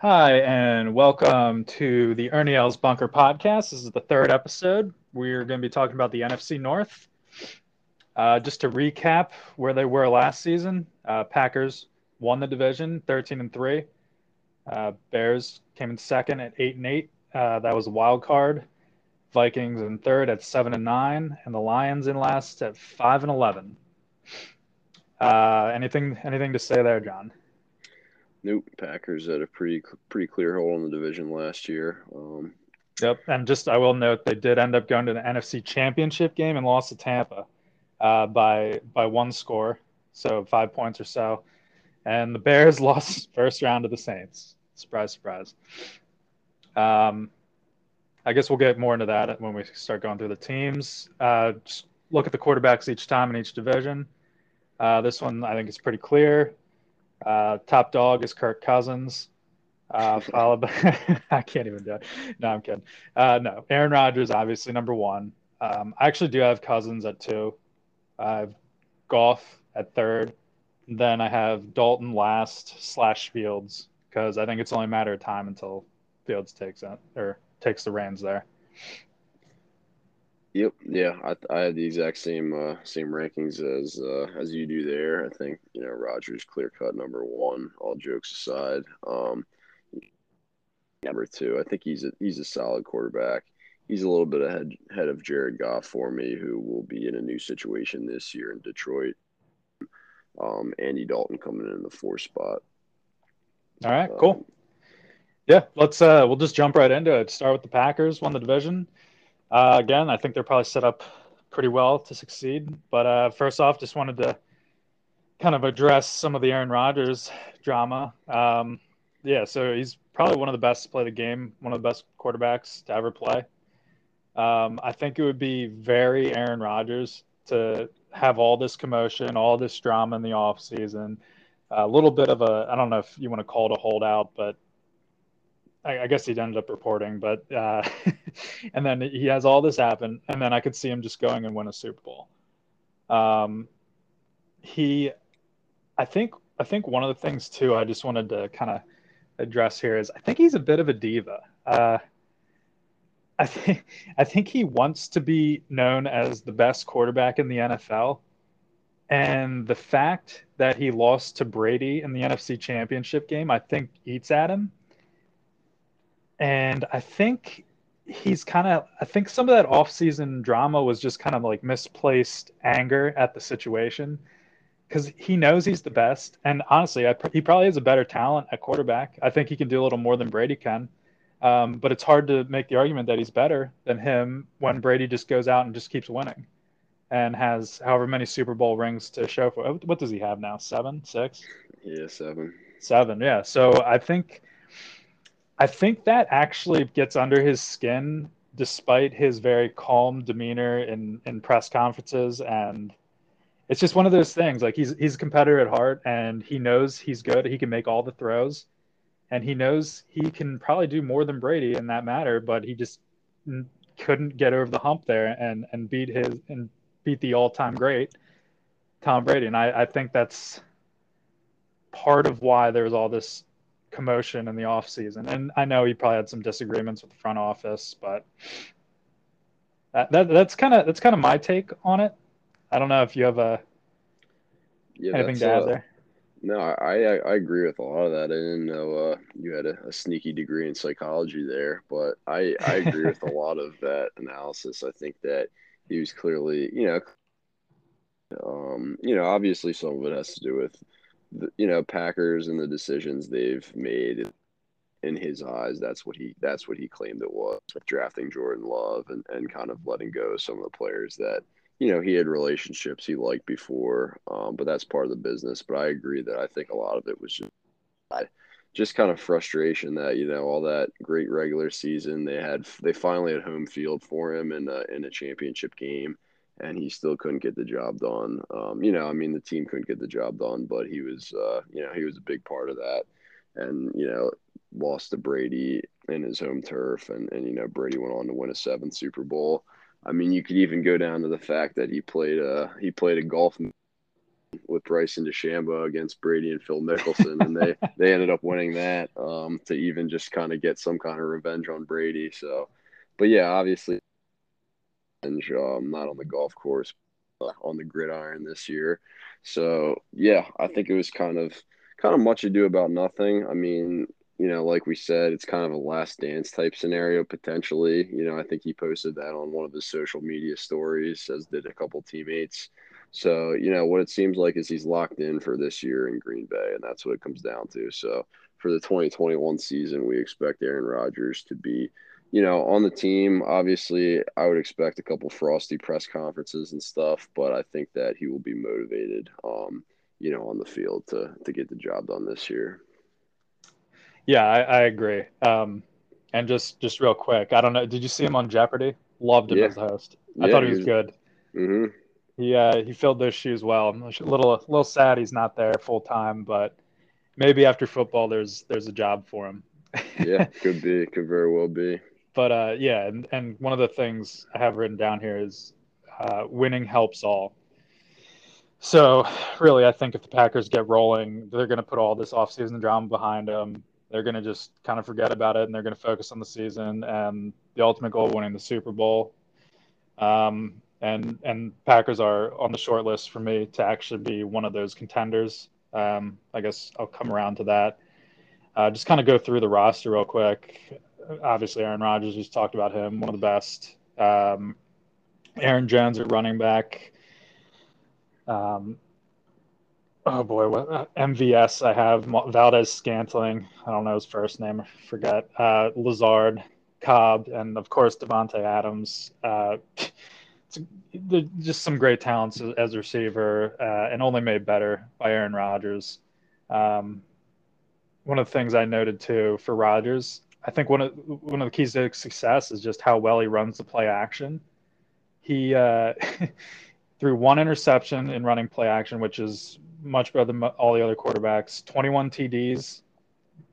Hi, and welcome to the Ernie L's Bunker podcast. This is the third episode. We're going to be talking about the NFC North. Uh, just to recap where they were last season, uh, Packers won the division, thirteen and three. Uh, Bears came in second at eight and eight. Uh, that was a wild card. Vikings in third at seven and nine, and the Lions in last at five and eleven. Uh, anything anything to say there, John? Nope. Packers had a pretty pretty clear hole in the division last year. Um, yep. And just I will note they did end up going to the NFC Championship game and lost to Tampa uh, by by one score, so five points or so. And the Bears lost first round to the Saints. Surprise, surprise. Um, I guess we'll get more into that when we start going through the teams. Uh, just look at the quarterbacks each time in each division. Uh, this one I think is pretty clear. Uh, top dog is Kirk Cousins. Uh, followed by I can't even do it. No, I'm kidding. Uh, no, Aaron Rodgers obviously number one. Um, I actually do have Cousins at two. I have Goff at third. Then I have Dalton last slash Fields because I think it's only a matter of time until Fields takes it or takes the reins there. Yep. Yeah, I, I had the exact same uh, same rankings as uh, as you do there. I think you know Rodgers clear cut number one. All jokes aside, um, number two. I think he's a he's a solid quarterback. He's a little bit ahead ahead of Jared Goff for me, who will be in a new situation this year in Detroit. Um, Andy Dalton coming in, in the four spot. All right, cool. Um, yeah, let's uh, we'll just jump right into it. Start with the Packers, won the division. Uh, again, I think they're probably set up pretty well to succeed. But uh, first off, just wanted to kind of address some of the Aaron Rodgers drama. Um, yeah, so he's probably one of the best to play the game, one of the best quarterbacks to ever play. Um, I think it would be very Aaron Rodgers to have all this commotion, all this drama in the offseason. A little bit of a, I don't know if you want to call it a holdout, but I, I guess he ended up reporting, but uh, and then he has all this happen, and then I could see him just going and win a Super Bowl. Um, he, I think, I think one of the things too, I just wanted to kind of address here is I think he's a bit of a diva. Uh, I think I think he wants to be known as the best quarterback in the NFL. And the fact that he lost to Brady in the NFC Championship game, I think eats at him and I think he's kind of I think some of that off-season drama was just kind of like misplaced anger at the situation because he knows he's the best, and honestly, I, he probably has a better talent at quarterback. I think he can do a little more than Brady can. Um, but it's hard to make the argument that he's better than him when Brady just goes out and just keeps winning and has however many Super Bowl rings to show for. What does he have now? Seven, six? Yeah, seven. Seven, yeah. So I think I think that actually gets under his skin, despite his very calm demeanor in in press conferences, and it's just one of those things. Like he's he's a competitor at heart, and he knows he's good. He can make all the throws, and he knows he can probably do more than Brady in that matter. But he just couldn't get over the hump there and and beat his and beat the all time great Tom Brady. And I, I think that's part of why there's all this commotion in the off season. And I know he probably had some disagreements with the front office, but that, that that's kind of that's kind of my take on it. I don't know if you have a yeah, anything to add uh, there. No, I, I, I agree with a lot of that. I didn't know uh, you had a, a, sneaky degree in psychology there, but I I agree with a lot of that analysis. I think that he was clearly, you know, um, you know, obviously some of it has to do with you know Packers and the decisions they've made in his eyes that's what he that's what he claimed it was drafting Jordan Love and, and kind of letting go of some of the players that you know he had relationships he liked before um, but that's part of the business. But I agree that I think a lot of it was just just kind of frustration that you know all that great regular season they had they finally had home field for him in a, in a championship game and he still couldn't get the job done. Um, you know, I mean, the team couldn't get the job done, but he was, uh, you know, he was a big part of that. And you know, lost to Brady in his home turf, and and you know, Brady went on to win a seventh Super Bowl. I mean, you could even go down to the fact that he played a he played a golf with Bryson DeChambeau against Brady and Phil Mickelson, and they they ended up winning that um, to even just kind of get some kind of revenge on Brady. So, but yeah, obviously, um, not on the golf course, on the gridiron this year. So yeah, I think it was kind of kind of much ado about nothing. I mean, you know, like we said, it's kind of a last dance type scenario potentially. You know, I think he posted that on one of his social media stories, as did a couple teammates. So, you know, what it seems like is he's locked in for this year in Green Bay, and that's what it comes down to. So, for the 2021 season, we expect Aaron Rodgers to be, you know, on the team. Obviously, I would expect a couple frosty press conferences and stuff, but I think that he will be motivated, um, you know, on the field to to get the job done this year. Yeah, I, I agree. Um, and just just real quick, I don't know. Did you see him on Jeopardy? Loved him yeah. as a host. I yeah, thought he was, he was good. Mm-hmm. He uh, he filled those shoes well. I'm a little a little sad he's not there full time, but maybe after football there's there's a job for him. yeah, could be, could very well be. But uh, yeah, and, and one of the things I have written down here is uh, winning helps all. So really, I think if the Packers get rolling, they're going to put all this offseason drama behind them. They're going to just kind of forget about it and they're going to focus on the season and the ultimate goal winning the Super Bowl. Um, and and Packers are on the short list for me to actually be one of those contenders. Um, I guess I'll come around to that. Uh, just kind of go through the roster real quick. Obviously, Aaron Rodgers, We've talked about him, one of the best. Um, Aaron Jones at running back. Um, oh boy, what uh, MVS I have Valdes Scantling. I don't know his first name. I forget. Uh, Lazard, Cobb, and of course Davante Adams. Uh, just some great talents as a receiver, uh, and only made better by Aaron Rodgers. Um, one of the things I noted too for Rodgers, I think one of one of the keys to success is just how well he runs the play action. He uh, threw one interception in running play action, which is much better than all the other quarterbacks. 21 TDs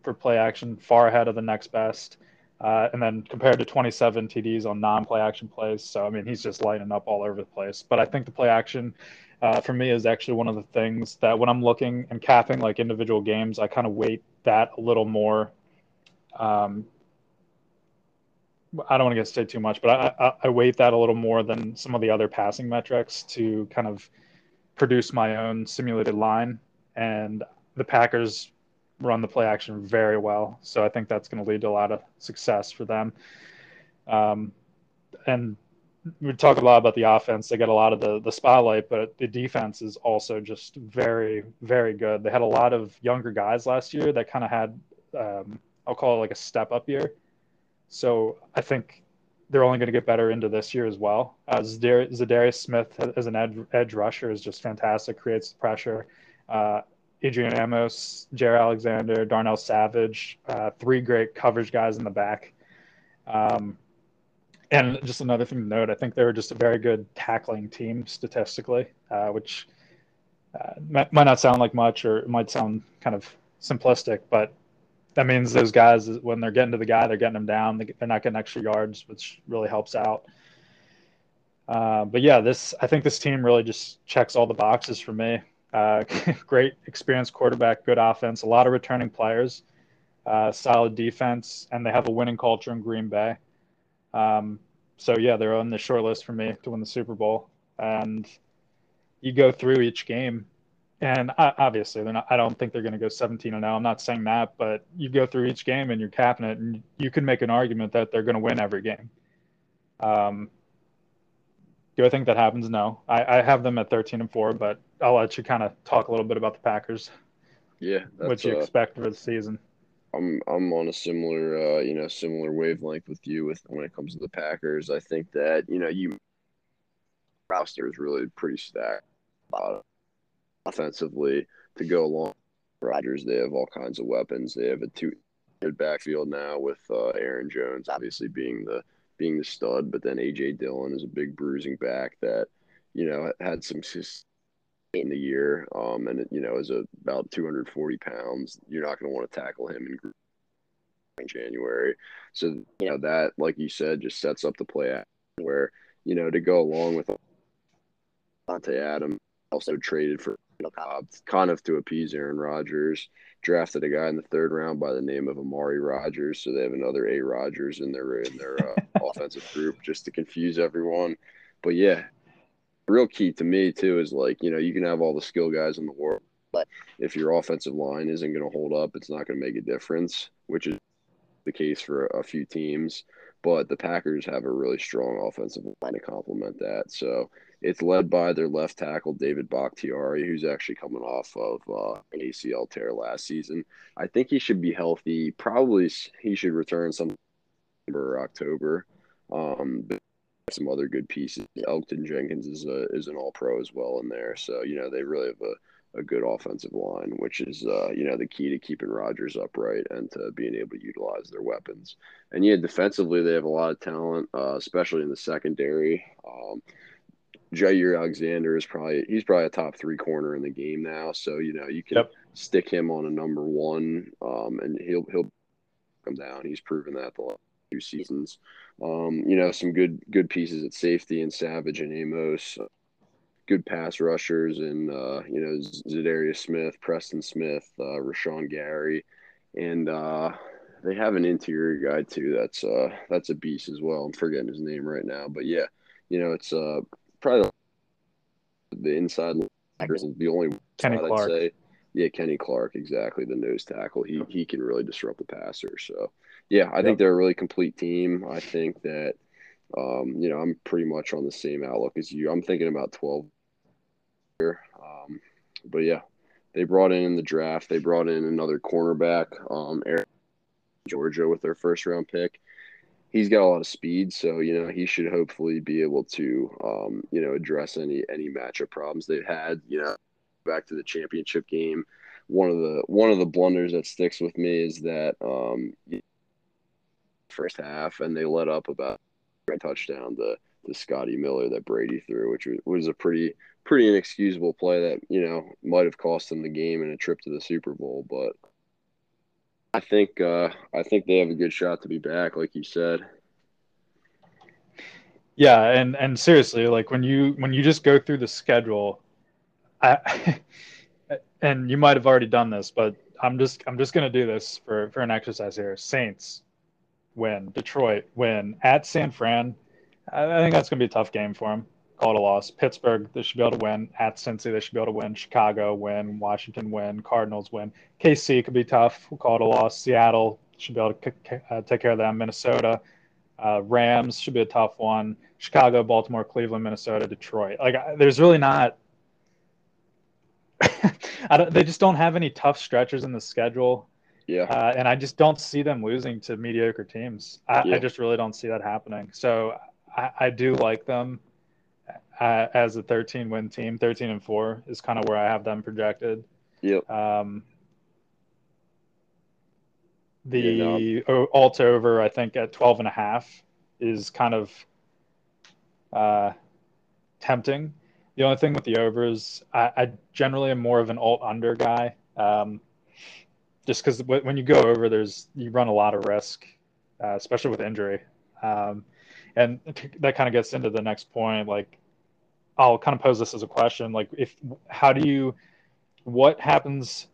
for play action, far ahead of the next best. Uh, and then compared to 27 TDs on non-play action plays. So I mean, he's just lighting up all over the place. But I think the play action uh, for me is actually one of the things that when I'm looking and capping like individual games, I kind of weight that a little more. Um, I don't want to get say too much, but I, I, I weight that a little more than some of the other passing metrics to kind of produce my own simulated line. And the Packers run the play action very well. So I think that's going to lead to a lot of success for them. Um, and we talk a lot about the offense. They get a lot of the, the spotlight, but the defense is also just very, very good. They had a lot of younger guys last year that kind of had, um, I'll call it like a step up year. So I think they're only going to get better into this year as well. Uh, Za'Darius Smith as an edge, edge rusher is just fantastic, creates pressure. Uh, Adrian Amos, Jaire Alexander, Darnell Savage, uh, three great coverage guys in the back. Um, and just another thing to note, I think they were just a very good tackling team statistically, uh, which uh, might not sound like much or it might sound kind of simplistic, but that means those guys, when they're getting to the guy, they're getting him down. They're not getting extra yards, which really helps out. Uh, but yeah, this I think this team really just checks all the boxes for me. Uh, great experienced quarterback, good offense, a lot of returning players, uh, solid defense, and they have a winning culture in Green Bay. Um, so yeah, they're on the short list for me to win the Super Bowl. And you go through each game, and obviously they're not. I don't think they're going to go 17 and 0. I'm not saying that, but you go through each game and you're capping it, and you can make an argument that they're going to win every game. Um, do I think that happens? No. I, I have them at 13 and 4, but I'll let you kind of talk a little bit about the Packers. Yeah. what you uh, expect for the season. I'm I'm on a similar uh, you know similar wavelength with you with when it comes to the Packers. I think that you know you roster is really pretty stacked uh, offensively to go along. Rodgers, they have all kinds of weapons. They have a two backfield now with uh, Aaron Jones obviously being the being the stud, but then AJ Dillon is a big bruising back that you know had some in the year, um, and you know is a, about 240 pounds. You're not going to want to tackle him in January, so you know that, like you said, just sets up the play where you know to go along with Dante Adam also traded for kind of to appease Aaron Rodgers. Drafted a guy in the third round by the name of Amari Rodgers, so they have another A Rodgers in their in their uh, offensive group just to confuse everyone. But yeah, real key to me too is like you know you can have all the skill guys in the world, but if your offensive line isn't going to hold up, it's not going to make a difference, which is the case for a few teams. But the Packers have a really strong offensive line to complement that. So it's led by their left tackle, David Bakhtiari, who's actually coming off of uh, an ACL tear last season. I think he should be healthy. Probably he should return some or October. Um, some other good pieces. Elgton Jenkins is a, is an All Pro as well in there. So you know they really have a, a good offensive line, which is uh, you know the key to keeping Rodgers upright and to being able to utilize their weapons. And yeah, defensively they have a lot of talent, uh, especially in the secondary. Um, Jaire Alexander is probably he's probably a top three corner in the game now. So you know you can yep. stick him on a number one, um, and he'll he'll come down. He's proven that the last two seasons. Um, you know some good good pieces at safety and Savage and Amos. Good pass rushers and uh, you know Za'Darius Smith, Preston Smith, uh, Rashan Gary, and uh, they have an interior guy too. That's uh, that's a beast as well. I'm forgetting his name right now, but yeah, you know it's uh probably the inside is the only Kenny Clark. I'd say. Yeah, Kenny Clark, exactly the nose tackle. He he can really disrupt the passer. So yeah, I yep. think they're a really complete team. I think that um, you know I'm pretty much on the same outlook as you. I'm thinking about 12 here. Um, but yeah, they brought in in the draft. They brought in another cornerback, um, Eric Georgia, with their first round pick he's got a lot of speed, so you know he should hopefully be able to um, you know address any any matchup problems they've had. You know, back to the championship game, one of the one of the blunders that sticks with me is that um, first half and they let up about a touchdown to to Scotty Miller that Brady threw, which was a pretty pretty inexcusable play that you know might have cost them the game and a trip to the Super Bowl, but I think uh, I think they have a good shot to be back, like you said. Yeah, and and seriously, like when you when you just go through the schedule, I and you might have already done this, but I'm just I'm just gonna do this for for an exercise here. Saints win, Detroit win at San Fran. I think that's gonna be a tough game for them call it a loss. Pittsburgh, they should be able to win. At Cincy, they should be able to win. Chicago, win. Washington, win. Cardinals, win. KC could be tough. We'll call it a loss. Seattle should be able to uh, take care of them. Minnesota, uh, Rams should be a tough one. Chicago, Baltimore, Cleveland, Minnesota, Detroit. Like, there's really not. I don't, they just don't have any tough stretches in the schedule. Yeah. Uh, and I just don't see them losing to mediocre teams. I, yeah. I just really don't see that happening. So I, I do like them uh, as a 13 win team. 13 and four is kind of where I have them projected. Yep. Um, the yeah, no. alt over, I think, at 12 and a half is kind of uh, tempting. The only thing with the overs, I, I generally am more of an alt under guy. Um, just because when you go over, there's you run a lot of risk, uh, especially with injury. Um, and that kind of gets into the next point. Like I'll kind of pose this as a question like if how do you what happens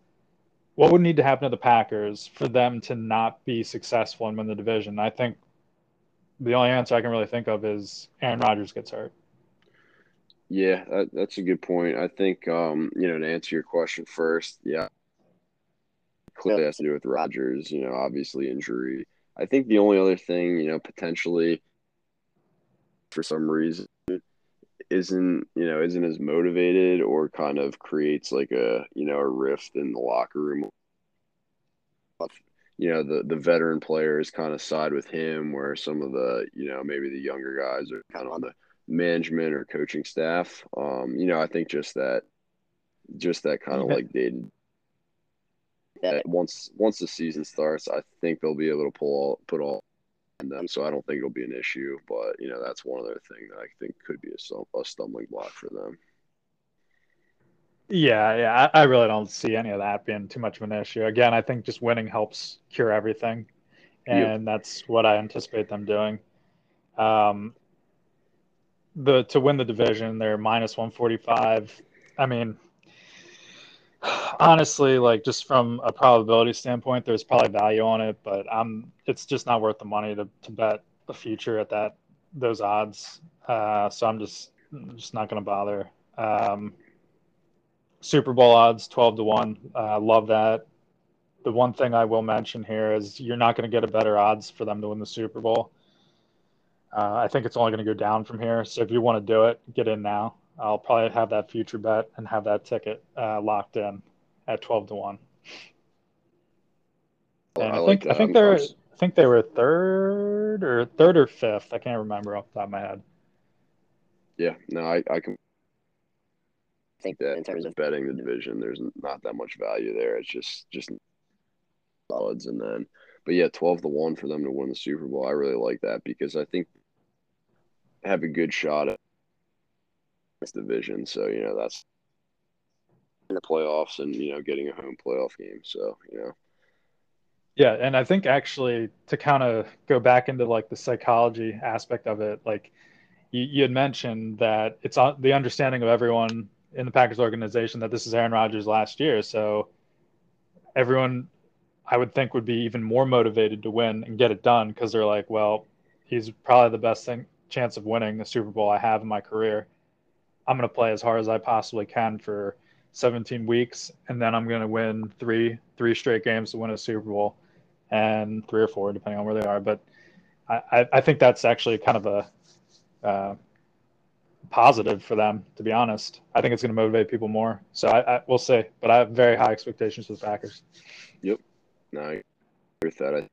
what would need to happen to the Packers for them to not be successful and win the division? I think the only answer I can really think of is Aaron Rodgers gets hurt. Yeah, that, that's a good point. I think um, you know to answer your question first, yeah, clearly has to do with Rodgers. You know, obviously injury. I think the only other thing, you know, potentially for some reason isn't you know isn't as motivated or kind of creates like a you know a rift in the locker room. You know the the veteran players kind of side with him where some of the you know maybe the younger guys are kind of on the management or coaching staff. Um you know i think just that just that kind of okay. like dated that once once the season starts i think they'll be able to pull all put all them, so I don't think it'll be an issue. But you know, that's one other thing that I think could be a, a stumbling block for them. Yeah, yeah, I, I really don't see any of that being too much of an issue. Again, I think just winning helps cure everything, and yep. that's what I anticipate them doing. Um, the to win the division, they're minus one forty five. I mean, honestly, like just from a probability standpoint, there's probably value on it, but I'm it's just not worth the money to, to bet the future at that those odds. Uh, so I'm just just not going to bother. Um, Super Bowl odds, twelve to one. Uh, love that. The one thing I will mention here is you're not going to get a better odds for them to win the Super Bowl. Uh, I think it's only going to go down from here. So if you want to do it, get in now. I'll probably have that future bet and have that ticket uh, locked in at twelve to one. And I, I think I think they're I think they were third or third or fifth. I can't remember off the top of my head. Yeah, no, I, I can think that in terms of betting the division, there's not that much value there. It's just just odds, and then, but yeah, twelve to one for them to win the Super Bowl. I really like that because I think have a good shot at this division. So you know that's in the playoffs and you know getting a home playoff game. So you know. Yeah, and I think actually to kind of go back into like the psychology aspect of it, like you, you had mentioned that it's the understanding of everyone in the Packers organization that this is Aaron Rodgers' last year. So everyone, I would think, would be even more motivated to win and get it done because they're like, well, he's probably the best thing chance of winning the Super Bowl I have in my career. I'm going to play as hard as I possibly can for 17 weeks, and then I'm going to win three three straight games to win a Super Bowl, and three or four depending on where they are. But I, I think that's actually kind of a uh, positive for them, to be honest. I think it's going to motivate people more. So I, I we'll see, but I have very high expectations for the Packers. Yep, no, I agree with that. I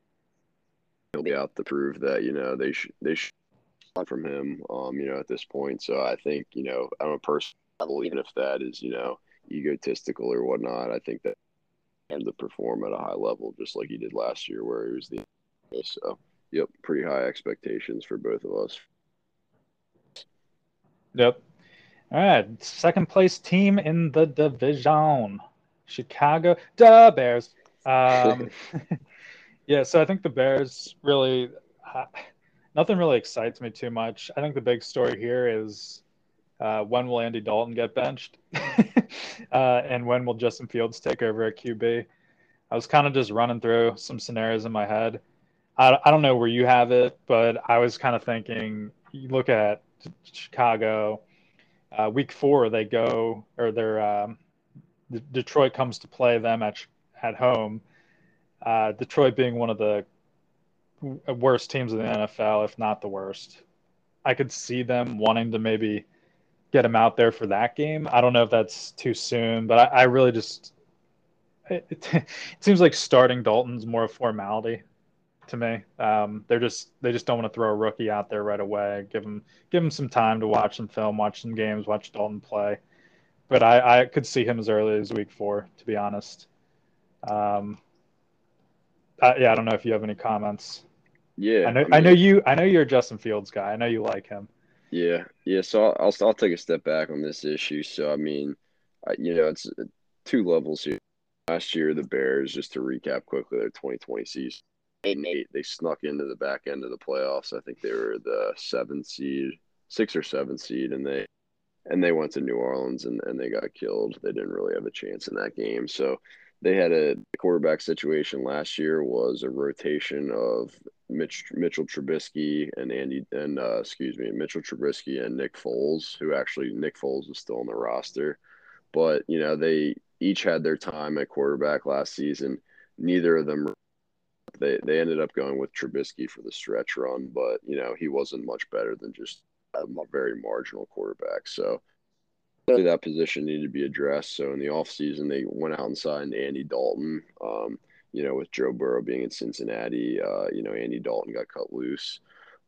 he'll be out to prove that you know they should they should from him, um, you know, at this point. So I think you know, I'm a level, even if that is you know egotistical or whatnot. I think that and to perform at a high level, just like he did last year, where he was the so. Yep, pretty high expectations for both of us. Yep. All right, second place team in the division, Chicago the Bears. Um, yeah, so I think the Bears really, uh, nothing really excites me too much. I think the big story here is uh, when will Andy Dalton get benched? uh, and when will Justin Fields take over at QB? I was kind of just running through some scenarios in my head. I, I don't know where you have it, but I was kind of thinking you look at Chicago, uh, week four, they go, or they're, um, Detroit comes to play them at, at home. Uh, Detroit being one of the worst teams in the NFL, if not the worst. I could see them wanting to maybe get him out there for that game. I don't know if that's too soon, but I, I really just it, it, it, seems like starting Dalton's more a formality to me. Um, they're just they just don't want to throw a rookie out there right away. Give him give him some time to watch some film, watch some games, watch Dalton play. But I, I could see him as early as week four, to be honest. Um, uh, yeah, I don't know if you have any comments. Yeah, I know. I, mean, I know you. I know you're a Justin Fields guy. I know you like him. Yeah, yeah. So I'll I'll take a step back on this issue. So I mean, I, you know, it's uh, two levels here. Last year, the Bears, just to recap quickly, their 2020 season, they made they snuck into the back end of the playoffs. I think they were the seventh seed, six or seventh seed, and they and they went to New Orleans and, and they got killed. They didn't really have a chance in that game. So they had a quarterback situation last year was a rotation of Mitch Mitchell Trubisky and Andy and uh, excuse me Mitchell Trubisky and Nick Foles, who actually Nick Foles was still on the roster, but you know they each had their time at quarterback last season. Neither of them they they ended up going with Trubisky for the stretch run, but you know he wasn't much better than just a very marginal quarterback. So that position needed to be addressed. So in the offseason, they went out and signed Andy Dalton. Um, you know, with Joe Burrow being in Cincinnati, uh, you know, Andy Dalton got cut loose.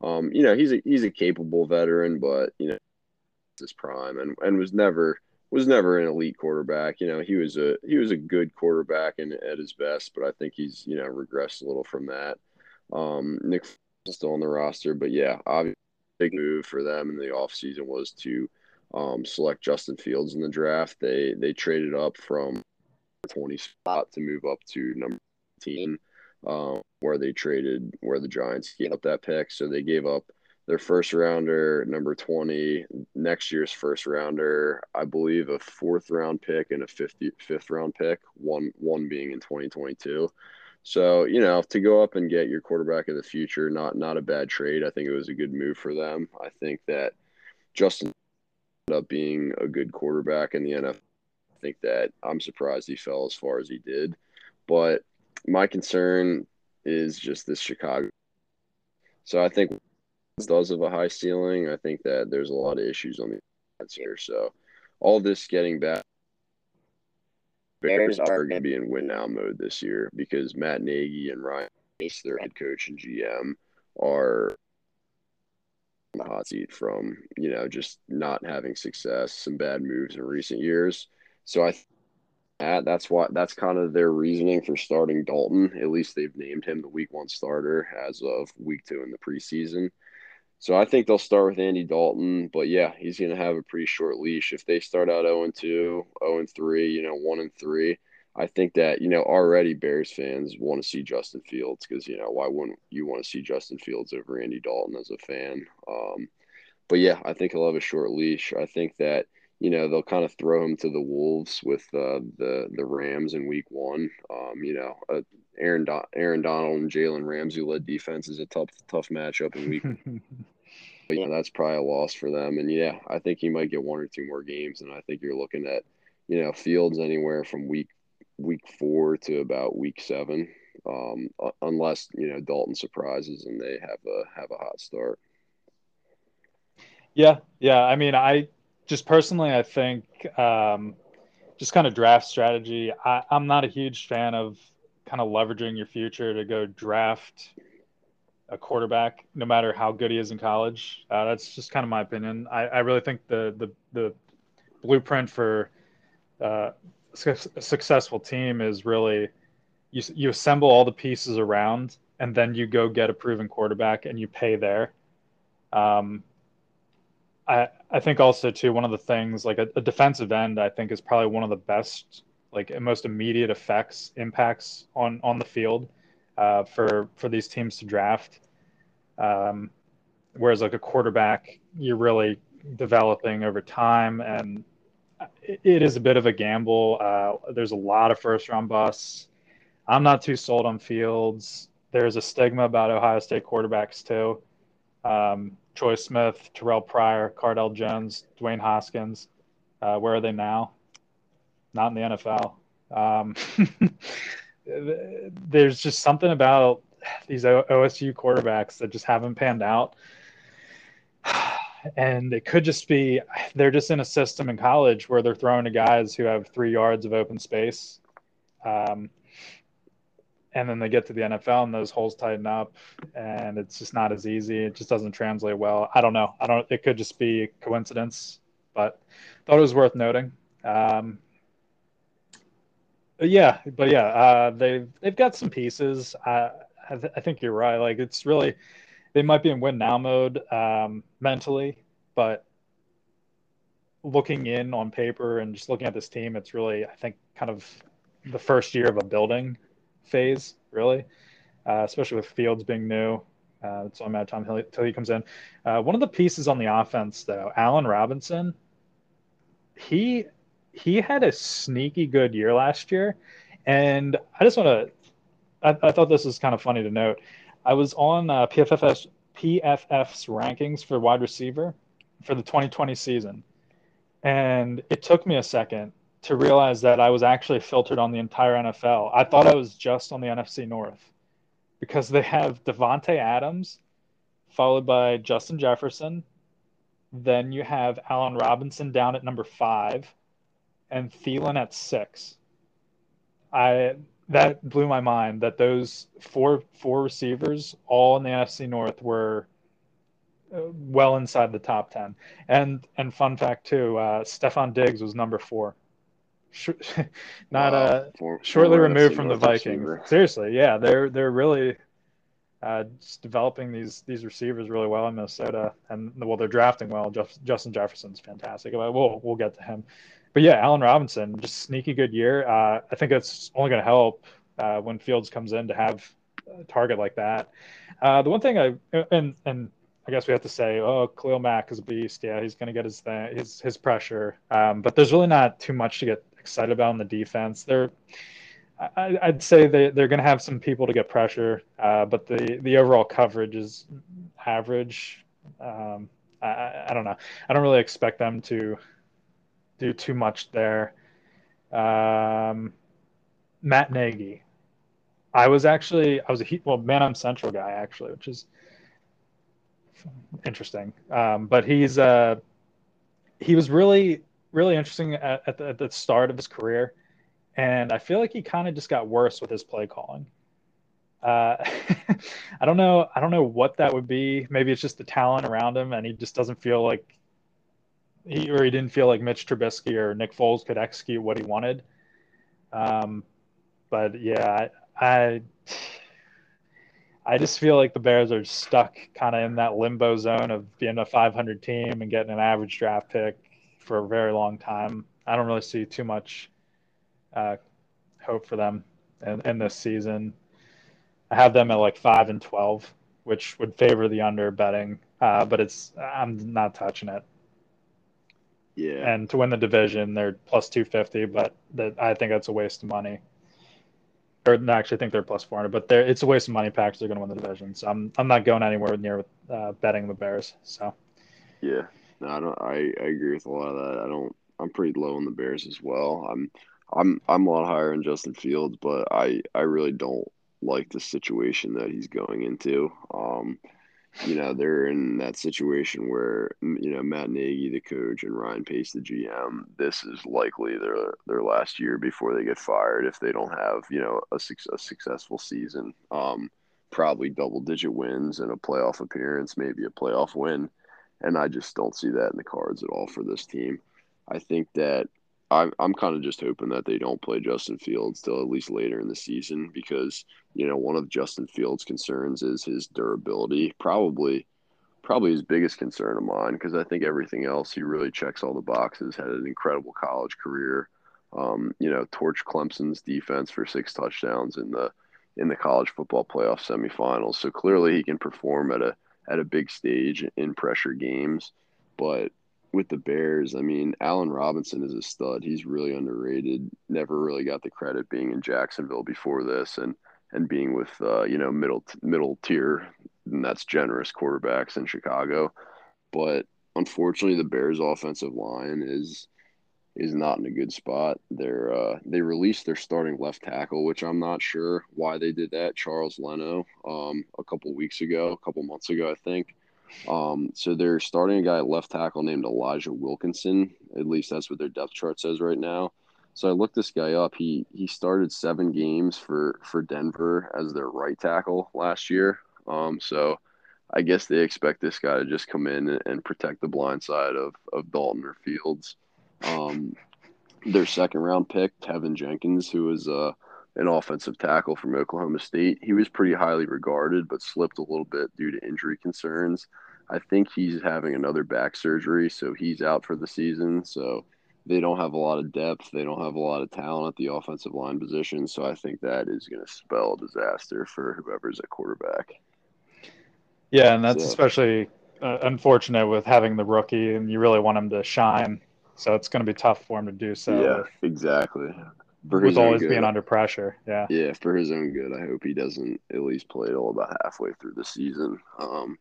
Um, you know, he's a he's a capable veteran, but you know, his prime and and was never was never an elite quarterback. You know, he was a he was a good quarterback and at his best, but I think he's you know regressed a little from that. Um, Nick still on the roster, but yeah, obviously big move for them in the offseason was to um, select Justin Fields in the draft. They they traded up from 20 spot to move up to number team um, where they traded where the Giants gave up that pick. So they gave up their first rounder, number 20, next year's first rounder, I believe a fourth round pick and a 50, fifth round pick, one one being in 2022. So, you know, to go up and get your quarterback of the future, not not a bad trade. I think it was a good move for them. I think that Justin up being a good quarterback in the NFL. I think that I'm surprised he fell as far as he did. But my concern is just this Chicago. So I think does have a high ceiling. I think that there's a lot of issues on the here. So all this getting back, Bears are going to be in win now mode this year because Matt Nagy and Ryan their head coach and GM, are the hot seat from you know just not having success, some bad moves in recent years. So I that that's why that's kind of their reasoning for starting Dalton. At least they've named him the Week One starter as of Week Two in the preseason. So I think they'll start with Andy Dalton, but yeah, he's going to have a pretty short leash. If they start out 0 and 2, 0 and 3, you know, 1 and 3, I think that, you know, already Bears fans want to see Justin Fields because, you know, why wouldn't you want to see Justin Fields over Andy Dalton as a fan? Um, but yeah, I think he'll have a short leash. I think that, you know, they'll kind of throw him to the wolves with uh, the the Rams in Week One. Um, you know, uh, Aaron Aaron Donald and Jalen Ramsey led defense is a tough tough matchup in Week But yeah, that's probably a loss for them. And yeah, I think he might get one or two more games. And I think you're looking at, you know, Fields anywhere from week week four to about week seven, um, unless you know Dalton surprises and they have a have a hot start. Yeah, yeah. I mean, I just personally, I think um, just kind of draft strategy. I, I'm not a huge fan of kind of leveraging your future to go draft a quarterback, no matter how good he is in college. Uh, that's just kind of my opinion. I, I really think the the the blueprint for uh, a successful team is really you you assemble all the pieces around, and then you go get a proven quarterback and you pay there. Um, I I think also too one of the things like a, a defensive end I think is probably one of the best like most immediate effects impacts on on the field uh, for for these teams to draft. Um, whereas like a quarterback, you're really developing over time, and it, is a bit of a gamble. Uh, there's a lot of first round busts. I'm not too sold on Fields. There's a stigma about Ohio State quarterbacks too. Um, Troy Smith, Terrelle Pryor, Cardale Jones, Dwayne Haskins. Uh, where are they now? Not in the NFL. Um, there's just something about these OSU quarterbacks that just haven't panned out. And it could just be they're just in a system in college where they're throwing to guys who have three yards of open space. Um, and then they get to the NFL and those holes tighten up and it's just not as easy. It just doesn't translate well. I don't know. I don't, it could just be coincidence, but thought it was worth noting. Um, yeah, but yeah, uh, they they've got some pieces. Uh, I, th- I, think you're right. Like it's really, they might be in win now mode um, mentally, but looking in on paper and just looking at this team, it's really I think kind of the first year of a building phase, really, uh, especially with Fields being new. Uh, it's only a matter of time until he comes in. Uh, one of the pieces on the offense, though, Allen Robinson, he he had a sneaky good year last year, and I just want to. I, I, thought this was kind of funny to note. I was on uh, PFF's PFF's rankings for wide receiver for the 2020 season, and it took me a second to realize that I was actually filtered on the entire NFL. I thought I was just on the NFC North because they have Davante Adams, followed by Justin Jefferson. Then you have Allen Robinson down at number five and Thielen at six. I that blew my mind that those four four receivers all in the NFC North were uh, well inside the top 10 and and fun fact too uh stefon diggs was number four. Not wow. uh four, shortly four removed from the vikings. receiver. seriously yeah they're they're really uh, just developing these these receivers really well in minnesota. And well they're drafting well. Justin jefferson's fantastic but we'll we'll get to him but yeah, Allen Robinson, just sneaky good year. Uh, I think it's only going to help uh, when Fields comes in to have a target like that. Uh, the one thing I and and I guess we have to say, oh, Khalil Mack is a beast. Yeah, he's going to get his thing, his his pressure. Um, but there's really not too much to get excited about in the defense. They're, I, would say they they're going to have some people to get pressure, uh, but the the overall coverage is average. Um, I, I don't know. I don't really expect them to do too much there. Um, Matt Nagy. I was actually I was a well man I'm Central guy actually, which is interesting. Um, but he's uh, he was really really interesting at, at, the, at the start of his career, and I feel like he kind of just got worse with his play calling. Uh, I don't know. I don't know what that would be. Maybe it's just the talent around him, and he just doesn't feel like he or he didn't feel like Mitch Trubisky or Nick Foles could execute what he wanted. Um, but yeah, I, I I just feel like the Bears are stuck kind of in that limbo zone of being a 500 team and getting an average draft pick for a very long time. I don't really see too much uh, hope for them in, in this season. I have them at like five and 12, which would favor the under betting, uh, but it's I'm not touching it. Yeah. And to win the division, they're plus 250, but that I think that's a waste of money or no, actually, I think they're plus 400, but they're, it's a waste of money packs. They're going to win the division. So I'm, I'm not going anywhere near uh, betting the Bears. So, yeah, no, I don't, I, I agree with a lot of that. I don't, I'm pretty low on the Bears as well. I'm, I'm, I'm a lot higher in Justin Fields, but I, I really don't like the situation that he's going into. Um, you know, they're in that situation where, you know, Matt Nagy, the coach, and Ryan Pace, the GM, this is likely their their last year before they get fired if they don't have, you know, a, a successful season. Um, probably double digit wins and a playoff appearance, maybe a playoff win. And I just don't see that in the cards at all for this team. I think that I'm I'm kind of just hoping that they don't play Justin Fields till at least later in the season because you know one of Justin Fields' concerns is his durability. Probably, probably his biggest concern of mine because I think everything else he really checks all the boxes. Had an incredible college career. Um, you know, torch Clemson's defense for six touchdowns in the in the college football playoff semifinals. So clearly he can perform at a at a big stage in pressure games, but with the Bears, I mean, Allen Robinson is a stud. He's really underrated. Never really got the credit being in Jacksonville before this, and and being with uh, you know middle middle tier, and that's generous quarterbacks in Chicago. But unfortunately, the Bears' offensive line is is not in a good spot. They're uh, they released their starting left tackle, which I'm not sure why they did that. Charles Leno, um, a couple weeks ago, a couple months ago, I think. Um, so they're starting a guy at left tackle named Elijah Wilkinson. At least that's what their depth chart says right now. So I looked this guy up. He he started seven games for for Denver as their right tackle last year. Um, so I guess they expect this guy to just come in and, protect the blind side of of Dalton or Fields. Um, their second round pick, Teven Jenkins, who was uh an offensive tackle from Oklahoma State. He was pretty highly regarded, but slipped a little bit due to injury concerns. I think he's having another back surgery, so he's out for the season. So they don't have a lot of depth. They don't have a lot of talent at the offensive line position. So I think that is going to spell disaster for whoever's at quarterback. Yeah, and that's so. especially uh, unfortunate with having the rookie, and you really want him to shine. So it's going to be tough for him to do so. Yeah, exactly for with always good. being under pressure. Yeah. Yeah, for his own good. I hope he doesn't at least play it all about halfway through the season. Um,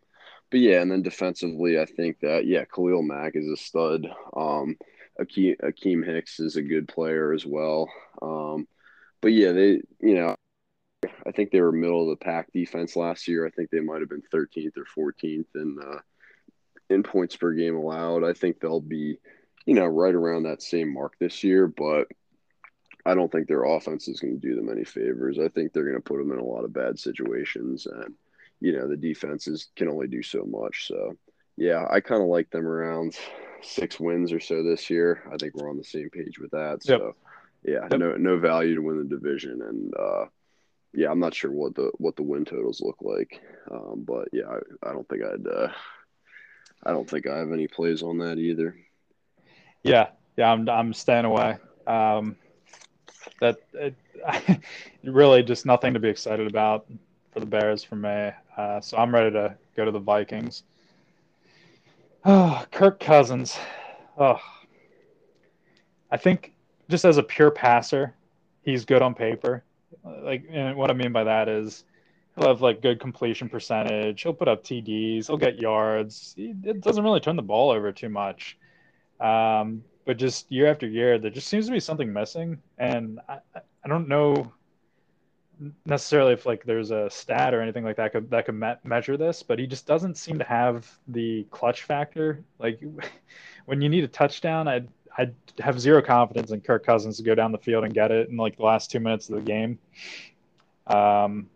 but yeah, and then defensively, I think that yeah, Khalil Mack is a stud. Um, Akiem, Akiem Hicks is a good player as well. Um, but yeah, they you know, I think they were middle of the pack defense last year. I think they might have been 13th or 14th in uh, in points per game allowed. I think they'll be you know right around that same mark this year, but I don't think their offense is going to do them any favors. I think they're going to put them in a lot of bad situations, and you know the defenses can only do so much. So yeah, I kind of like them around six wins or so this year. I think we're on the same page with that. So yep. yeah, yep. no no value to win the division, and uh, yeah, I'm not sure what the what the win totals look like, um, but yeah, I, I don't think I'd uh, I don't think I have any plays on that either. Yeah, yeah, I'm I'm staying away. Um, that it, really just nothing to be excited about for the Bears for me. Uh, so I'm ready to go to the Vikings. Oh, Kirk Cousins. Oh, I think just as a pure passer, he's good on paper. Like, and what I mean by that is he'll have like good completion percentage. He'll put up TDs. He'll get yards. He, it doesn't really turn the ball over too much. Um, but just year after year, there just seems to be something missing, and I, I don't know necessarily if like there's a stat or anything like that could, that could me- measure this, but he just doesn't seem to have the clutch factor. Like when you need a touchdown, I I have zero confidence in Kirk Cousins to go down the field and get it in like the last two minutes of the game. Um,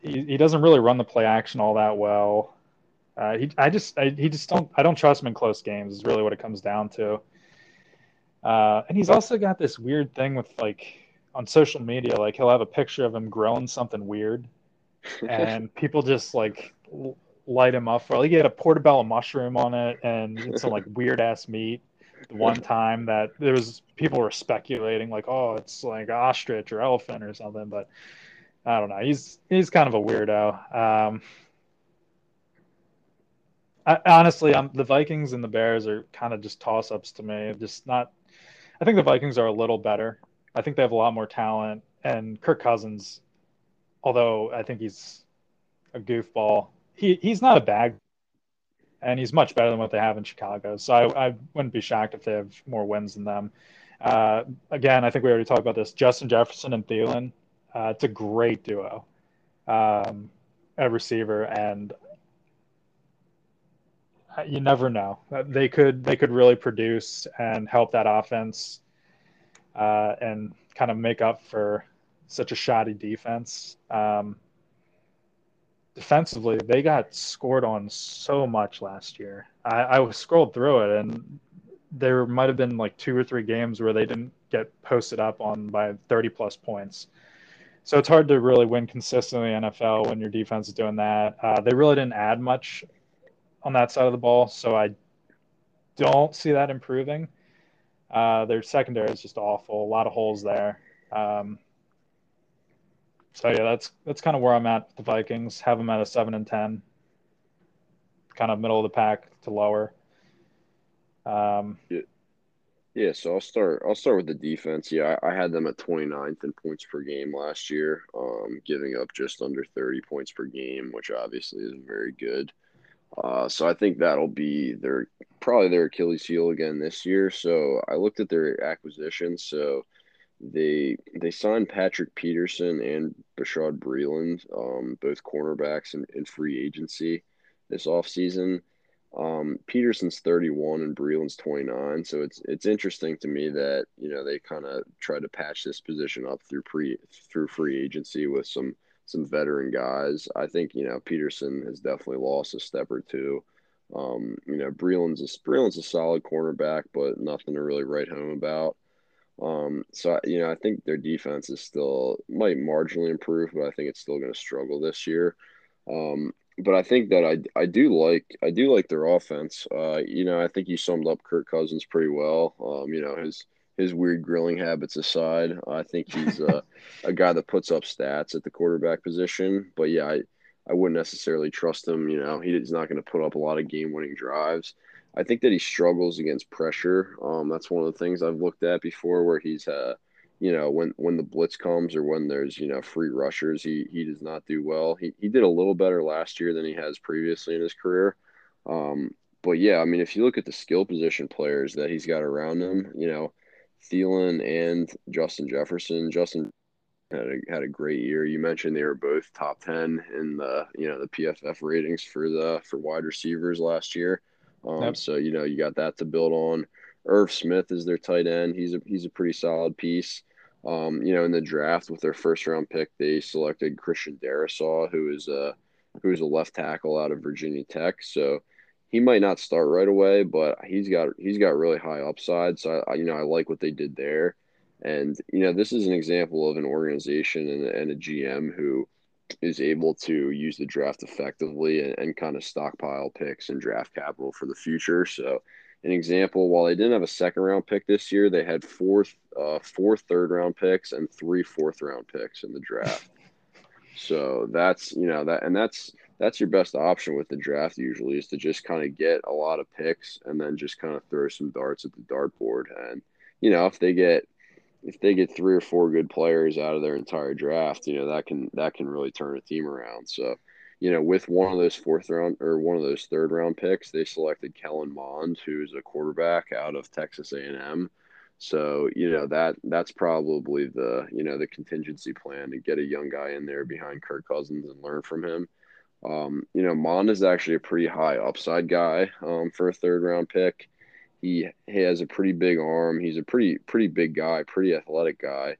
he, he doesn't really run the play action all that well. Uh, he, I just, I, he just don't, I don't trust him in close games. Is really what it comes down to. Uh, and he's also got this weird thing with like on social media, like he'll have a picture of him growing something weird, and people just like light him up for like he had a portobello mushroom on it and some like weird ass meat. The one time that there was people were speculating like, oh, it's like ostrich or elephant or something, but I don't know. He's he's kind of a weirdo. Um, I, honestly, I'm, the Vikings and the Bears are kind of just toss ups to me. Just not. I think the Vikings are a little better. I think they have a lot more talent, and Kirk Cousins, although I think he's a goofball, he he's not a bad, and he's much better than what they have in Chicago. So I, I wouldn't be shocked if they have more wins than them. Uh, again, I think we already talked about this. Justin Jefferson and Thielen, uh, it's a great duo, um, a receiver, and you never know. They could they could really produce and help that offense, uh, and kind of make up for such a shoddy defense. Um, defensively, they got scored on so much last year. I, I scrolled through it, and there might have been like two or three games where they didn't get posted up on by 30 plus points. So it's hard to really win consistently in NFL when your defense is doing that. Uh, they really didn't add much on that side of the ball, so I don't see that improving. Uh, their secondary is just awful. A lot of holes there. Um, so yeah, that's that's kind of where I'm at with the Vikings. Have them at a seven and ten, kind of middle of the pack to lower. Um, yeah. yeah, so I'll start. I'll start with the defense. Yeah, I, I had them at 29th in points per game last year, um, giving up just under 30 points per game, which obviously is very good. Uh, so I think that'll be their probably their Achilles heel again this year. So I looked at their acquisitions. So they they signed Patrick Peterson and Bashaud Breeland, um, both cornerbacks in, in free agency this offseason. Um, Peterson's 31 and Breeland's 29. So it's it's interesting to me that you know they kind of tried to patch this position up through pre through free agency with some some veteran guys. I think you know Peterson has definitely lost a step or two. Um, you know, Breeland's a Breeland's a solid cornerback, but nothing to really write home about. Um, so you know, I think their defense is still might marginally improve, but I think it's still going to struggle this year. Um, but I think that I I do like I do like their offense. Uh, you know, I think you summed up Kirk Cousins pretty well. Um, you know, his his weird grilling habits aside, I think he's a, a guy that puts up stats at the quarterback position. But yeah, I, I wouldn't necessarily trust him. You know, he's not going to put up a lot of game winning drives. I think that he struggles against pressure. Um, that's one of the things I've looked at before where he's, uh, you know, when, when the blitz comes or when there's, you know, free rushers, he, he does not do well. He, he did a little better last year than he has previously in his career. Um, but yeah, I mean, if you look at the skill position players that he's got around him, you know, Thielen and Justin Jefferson. Justin had a, had a great year. You mentioned they were both top ten in the you know the PFF ratings for the for wide receivers last year. Um, yep. So you know you got that to build on. Irv Smith is their tight end. He's a he's a pretty solid piece. Um, you know, in the draft with their first round pick, they selected Christian Darrisaw, who is a who is a left tackle out of Virginia Tech. So he might not start right away, but he's got he's got really high upside. So I, you know I like what they did there, and you know this is an example of an organization and, and a GM who is able to use the draft effectively and, and kind of stockpile picks and draft capital for the future. So an example, while they didn't have a second round pick this year, they had four uh, four third round picks and three fourth round picks in the draft. So that's you know that and that's that's your best option with the draft usually is to just kind of get a lot of picks and then just kind of throw some darts at the dartboard. And you know, if they get if they get three or four good players out of their entire draft, you know that can that can really turn a team around. So, you know, with one of those fourth round or one of those third round picks, they selected Kellen Mond, who's a quarterback out of Texas A and M. So, you know that that's probably the you know the contingency plan to get a young guy in there behind Kirk Cousins and learn from him. Um, you know, Mond is actually a pretty high upside guy um, for a third round pick. He, he has a pretty big arm. He's a pretty pretty big guy, pretty athletic guy,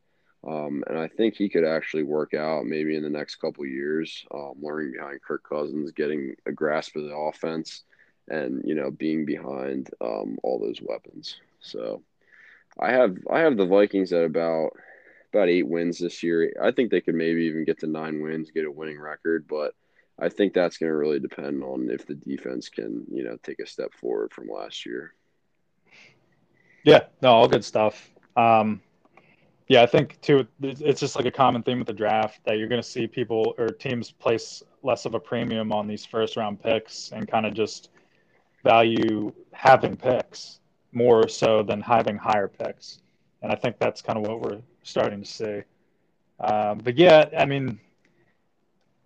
um, and I think he could actually work out maybe in the next couple years, um, learning behind Kirk Cousins, getting a grasp of the offense, and you know being behind um, all those weapons. So, I have I have the Vikings at about about eight wins this year. I think they could maybe even get to nine wins, get a winning record, but I think that's going to really depend on if the defense can, you know, take a step forward from last year. Yeah, no, all good stuff. Um, yeah, I think too, it's just like a common theme with the draft that you're going to see people or teams place less of a premium on these first round picks and kind of just value having picks more so than having higher picks. And I think that's kind of what we're starting to see. Um, but yeah, I mean,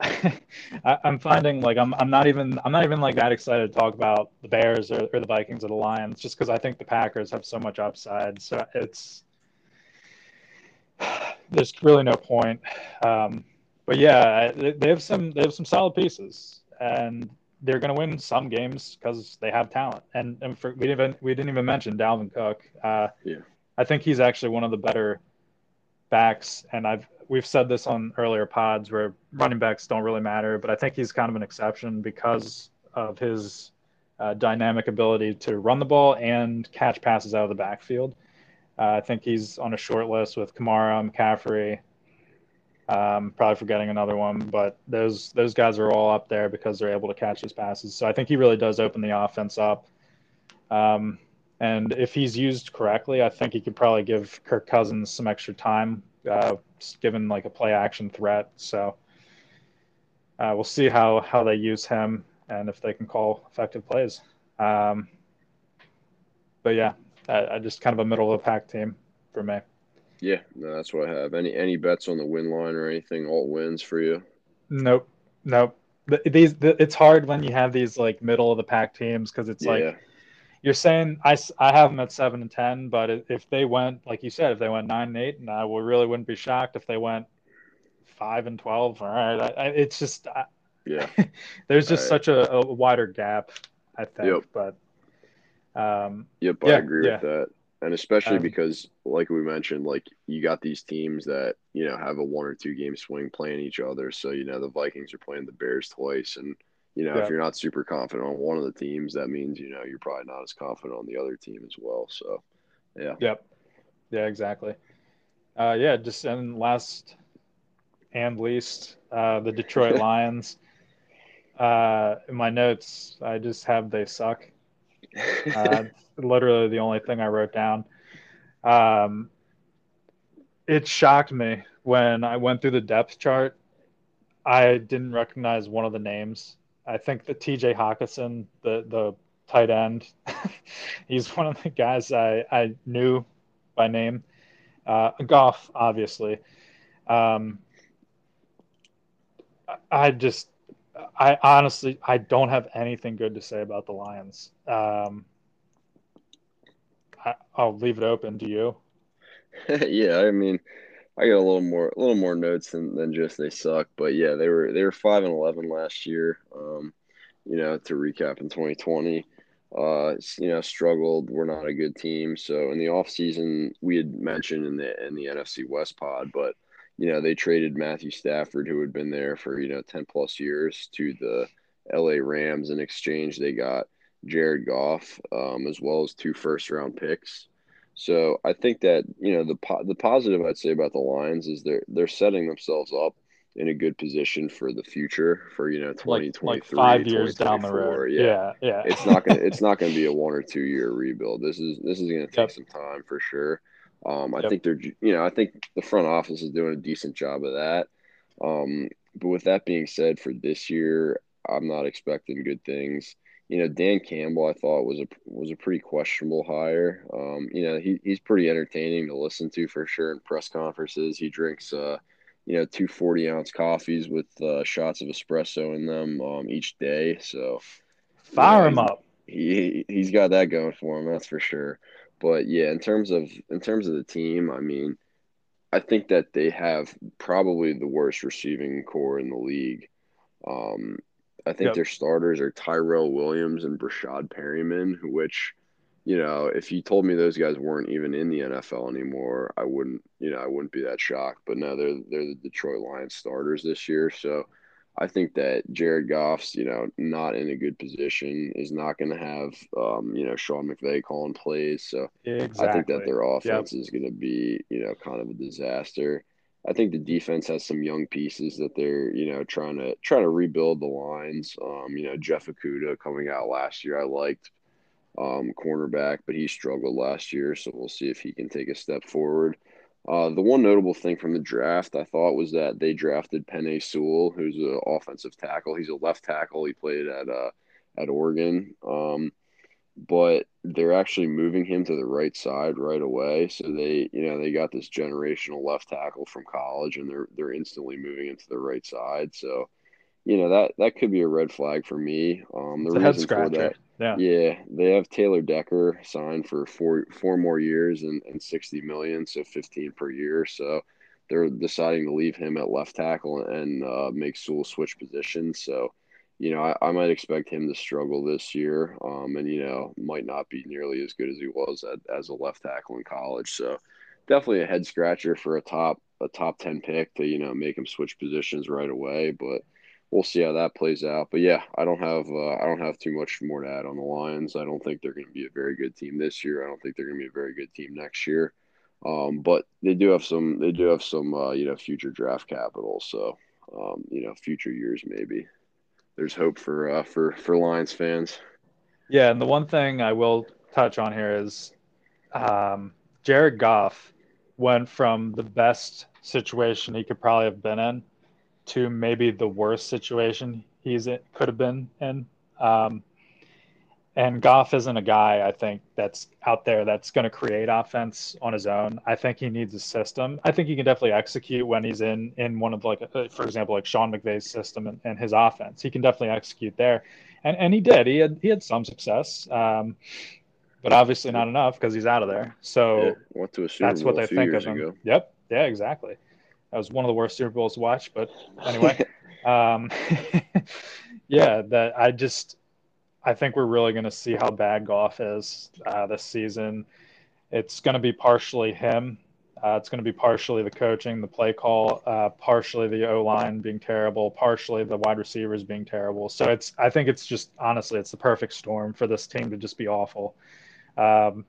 I, am finding like I'm I'm not even I'm not even like that excited to talk about the Bears or, or the Vikings or the Lions just because I think the Packers have so much upside. So it's there's really no point. Um, but yeah, they have some they have some solid pieces, and they're going to win some games because they have talent. And and for, we didn't even, we didn't even mention Dalvin Cook. Uh, yeah, I think he's actually one of the better backs, and I've we've said this on earlier pods where running backs don't really matter, but I think he's kind of an exception because of his uh, dynamic ability to run the ball and catch passes out of the backfield. Uh, I think he's on a short list with Kamara, McCaffrey. Um, probably forgetting another one, but those those guys are all up there because they're able to catch his passes. So I think he really does open the offense up. Um, and if he's used correctly, I think he could probably give Kirk Cousins some extra time uh, given like a play action threat. So uh, we'll see how how they use him and if they can call effective plays. Um, but yeah, I, I, just kind of a middle of the pack team for me. Yeah, no, that's what I have. Any any bets on the win line or anything? All wins for you? Nope, nope. These it's hard when you have these like middle of the pack teams because it's yeah. like you're saying I, I have them at seven and ten, but if they went like you said, if they went nine and eight, and I really wouldn't be shocked if they went five and twelve. All right, I, I, it's just I, yeah, there's just such a, a, wider gap, I think. Yep. But um, yep, yeah, I agree yeah. with that, and especially um, because, like we mentioned, like you got these teams that you know have a one or two game swing playing each other. So you know the Vikings are playing the Bears twice, and you know, yeah. if you're not super confident on one of the teams, that means you know you're probably not as confident on the other team as well. So, yeah. Yep. Yeah, exactly. Uh, yeah, just and last and least, uh, the Detroit Lions. Uh, in my notes, I just have they suck. Uh, literally the only thing I wrote down. Um, it shocked me when I went through the depth chart. I didn't recognize one of the names I think that TJ Hockenson, the the tight end, he's one of the guys I, I knew by name. Uh, Goff, obviously. Um, I just, I honestly, I don't have anything good to say about the Lions. Um, I, will leave it open to you. yeah, I mean, I got a little more a little more notes than, than just they suck, but yeah, they were they were five and eleven last year. Um, you know, to recap in 2020, uh, you know, struggled. We're not a good team. So in the offseason, we had mentioned in the in the NFC West pod, but you know, they traded Matthew Stafford, who had been there for you know 10 plus years, to the LA Rams. In exchange, they got Jared Goff, um, as well as two first round picks. So I think that you know the po- the positive I'd say about the Lions is they're they're setting themselves up in a good position for the future for you know 2023 like, like five years down the road yeah yeah, yeah. it's not gonna it's not gonna be a one or two year rebuild this is this is gonna take yep. some time for sure um i yep. think they're you know i think the front office is doing a decent job of that um but with that being said for this year I'm not expecting good things. You know, Dan Campbell, I thought was a was a pretty questionable hire. Um, you know, he, he's pretty entertaining to listen to for sure in press conferences. He drinks, uh, you know, two 40 ounce coffees with uh, shots of espresso in them um, each day. So fire him up. He he's got that going for him, that's for sure. But yeah, in terms of in terms of the team, I mean, I think that they have probably the worst receiving corps in the league. Um, I think yep. their starters are Tyrell Williams and Breshad Perriman, which, you know, if you told me those guys weren't even in the NFL anymore, I wouldn't, you know, I wouldn't be that shocked. But no, they're they're the Detroit Lions starters this year, so I think that Jared Goff's, you know, not in a good position, is not going to have, um, you know, Sean McVay calling plays. So exactly. I think that their offense yep. is going to be, you know, kind of a disaster. I think the defense has some young pieces that they're, you know, trying to trying to rebuild the lines. Um, you know, Jeff Okudah coming out last year, I liked um, cornerback, but he struggled last year, so we'll see if he can take a step forward. Uh, the one notable thing from the draft I thought was that they drafted Penei Sewell, who's an offensive tackle. He's a left tackle. He played at uh, at Oregon, um, but they're actually moving him to the right side right away. So they, you know, they got this generational left tackle from college, and they're they're instantly moving into the right side. So you know that that could be a red flag for me. Um, the reason for that, yeah, yeah, they have Taylor Decker signed for four four more years and, and sixty million, so fifteen per year. So they're deciding to leave him at left tackle and uh, make Sewell switch positions. So you know, I, I, might expect him to struggle this year, um, and you know, might not be nearly as good as he was at, as a left tackle in college. So definitely a head scratcher for a top a top ten pick to you know make him switch positions right away, but we'll see how that plays out. But yeah, I don't have uh, I don't have too much more to add on the Lions. I don't think they're going to be a very good team this year. I don't think they're going to be a very good team next year. Um, but they do have some they do have some uh, you know future draft capital. So um, you know future years maybe. There's hope for uh, for for Lions fans. Yeah, and the one thing I will touch on here is um, Jared Goff went from the best situation he could probably have been in to maybe the worst situation he's in, could have been in. Um, and Goff isn't a guy I think that's out there that's going to create offense on his own. I think he needs a system. I think he can definitely execute when he's in in one of like, uh, for example, like Sean McVay's system and, and his offense. He can definitely execute there, and and he did. He had he had some success, um, but obviously not enough because he's out of there. So yeah, that's what they think of him. Ago. Yep. Yeah. Exactly. That was one of the worst Super Bowls to watch, but anyway, um, yeah, that I just I think we're really going to see how bad Goff is uh, this season. It's going to be partially him. Uh, it's going to be partially the coaching, the play call, uh, partially the O line being terrible, partially the wide receivers being terrible. So it's I think it's just honestly it's the perfect storm for this team to just be awful. Um,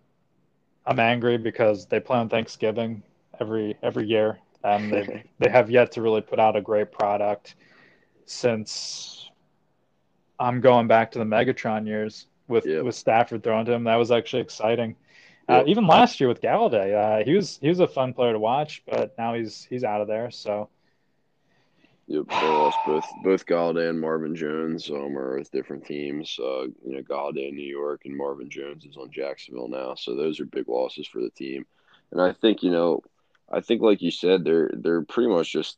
I'm angry because they play on Thanksgiving every every year, and they they have yet to really put out a great product since I'm going back to the Megatron years with with Stafford throwing to him. That was actually exciting. Uh. Uh, even last year with Golladay, uh, he was he was a fun player to watch, but now he's he's out of there. So. Yep, they lost both both Golladay and Marvin Jones um, are with different teams. Uh, you know, Golladay in New York and Marvin Jones is on Jacksonville now. So those are big losses for the team. And I think you know I think, like you said, they're they're pretty much just,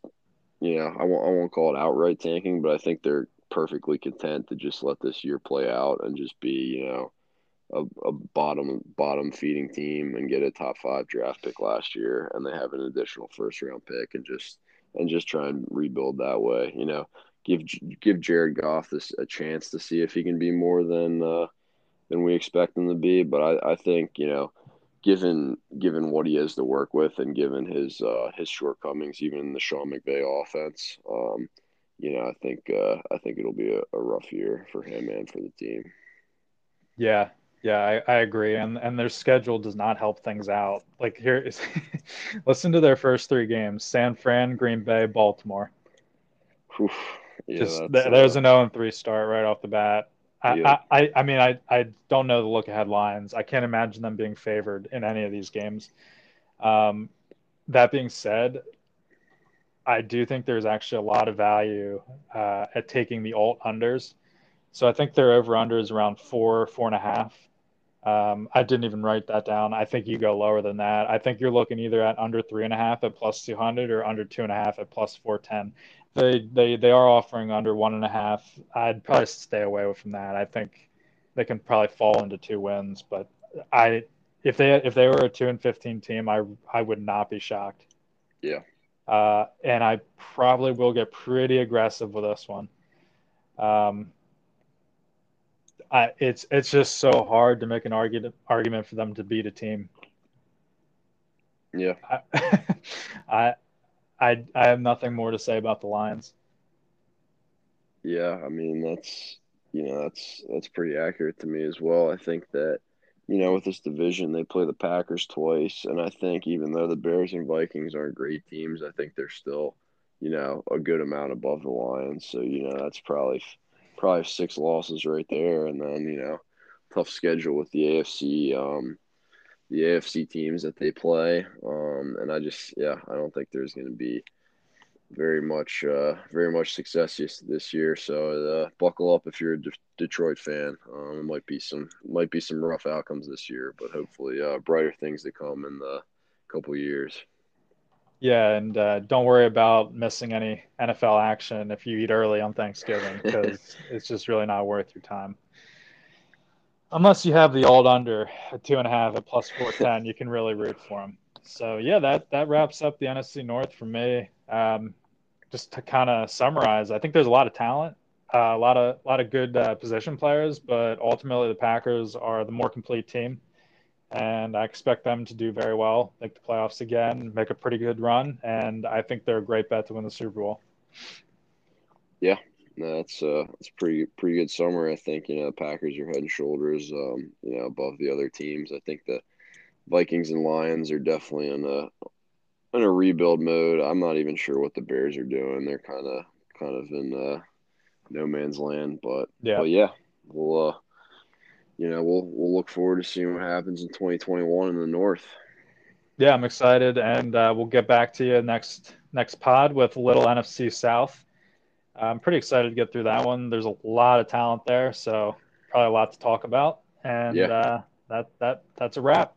you know, I won't I won't call it outright tanking, but I think they're perfectly content to just let this year play out and just be, you know, a, a bottom bottom feeding team and get a top five draft pick last year, and they have an additional first round pick and just and just try and rebuild that way. You know, give give Jared Goff this a chance to see if he can be more than uh, than we expect him to be. But I, I think you know given given what he has to work with and given his uh, his shortcomings, even in the Sean McVay offense, um, you know, I think uh, I think it'll be a, a, rough year for him and for the team. Yeah, yeah, I, I agree, and and their schedule does not help things out. Like here, is, listen to their first three games: San Fran, Green Bay, Baltimore. Oof. Yeah, Just th- there's uh, an 0 and 3 start right off the bat. I, I, I mean, I, I don't know the look ahead lines. I can't imagine them being favored in any of these games. Um, that being said, I do think there's actually a lot of value uh, at taking the alt unders. So I think their over under is around four, four and a half. Um, I didn't even write that down. I think you go lower than that. I think you're looking either at under three and a half at plus 200 or under two and a half at plus 410. They, they, they are offering under one and a half. I'd probably stay away from that. I think they can probably fall into two wins, but I, if they, if they were a two and 15 team, I, I would not be shocked. Yeah. Uh, and I probably will get pretty aggressive with this one. Um, I, it's it's just so hard to make an argument argument for them to beat a team. Yeah, I, I, I, I have nothing more to say about the Lions. Yeah, I mean that's you know that's that's pretty accurate to me as well. I think that you know with this division they play the Packers twice, and I think even though the Bears and Vikings aren't great teams, I think they're still you know a good amount above the Lions. So you know that's probably probably six losses right there, and then you know, tough schedule with the AFC, um, the AFC teams that they play, um, and I just yeah, I don't think there's going to be very much uh, very much success this, this year. So uh, buckle up if you're a De- Detroit fan. Um, it might be some might be some rough outcomes this year, but hopefully uh, brighter things to come in the couple years. Yeah, and uh, don't worry about missing any NFL action if you eat early on Thanksgiving because it's just really not worth your time. Unless you have the old under at two and a half at plus four ten, you can really root for them. So yeah, that that wraps up the NFC North for me. Um, just to kind of summarize, I think there's a lot of talent, uh, a lot of a lot of good uh, position players, but ultimately the Packers are the more complete team and I expect them to do very well, make the playoffs again, make a pretty good run, and I think they're a great bet to win the Super Bowl. Yeah, that's uh, that's pretty pretty good summer. I think you know the Packers are head and shoulders, um, you know, above the other teams. I think the Vikings and Lions are definitely in a in a rebuild mode. I'm not even sure what the Bears are doing. They're kind of kind of in uh, no man's land, but yeah, but yeah, we'll. Uh, you know, we'll we'll look forward to seeing what happens in 2021 in the North. Yeah, I'm excited, and uh, we'll get back to you next next pod with little NFC South. I'm pretty excited to get through that one. There's a lot of talent there, so probably a lot to talk about. And yeah. uh, that that that's a wrap.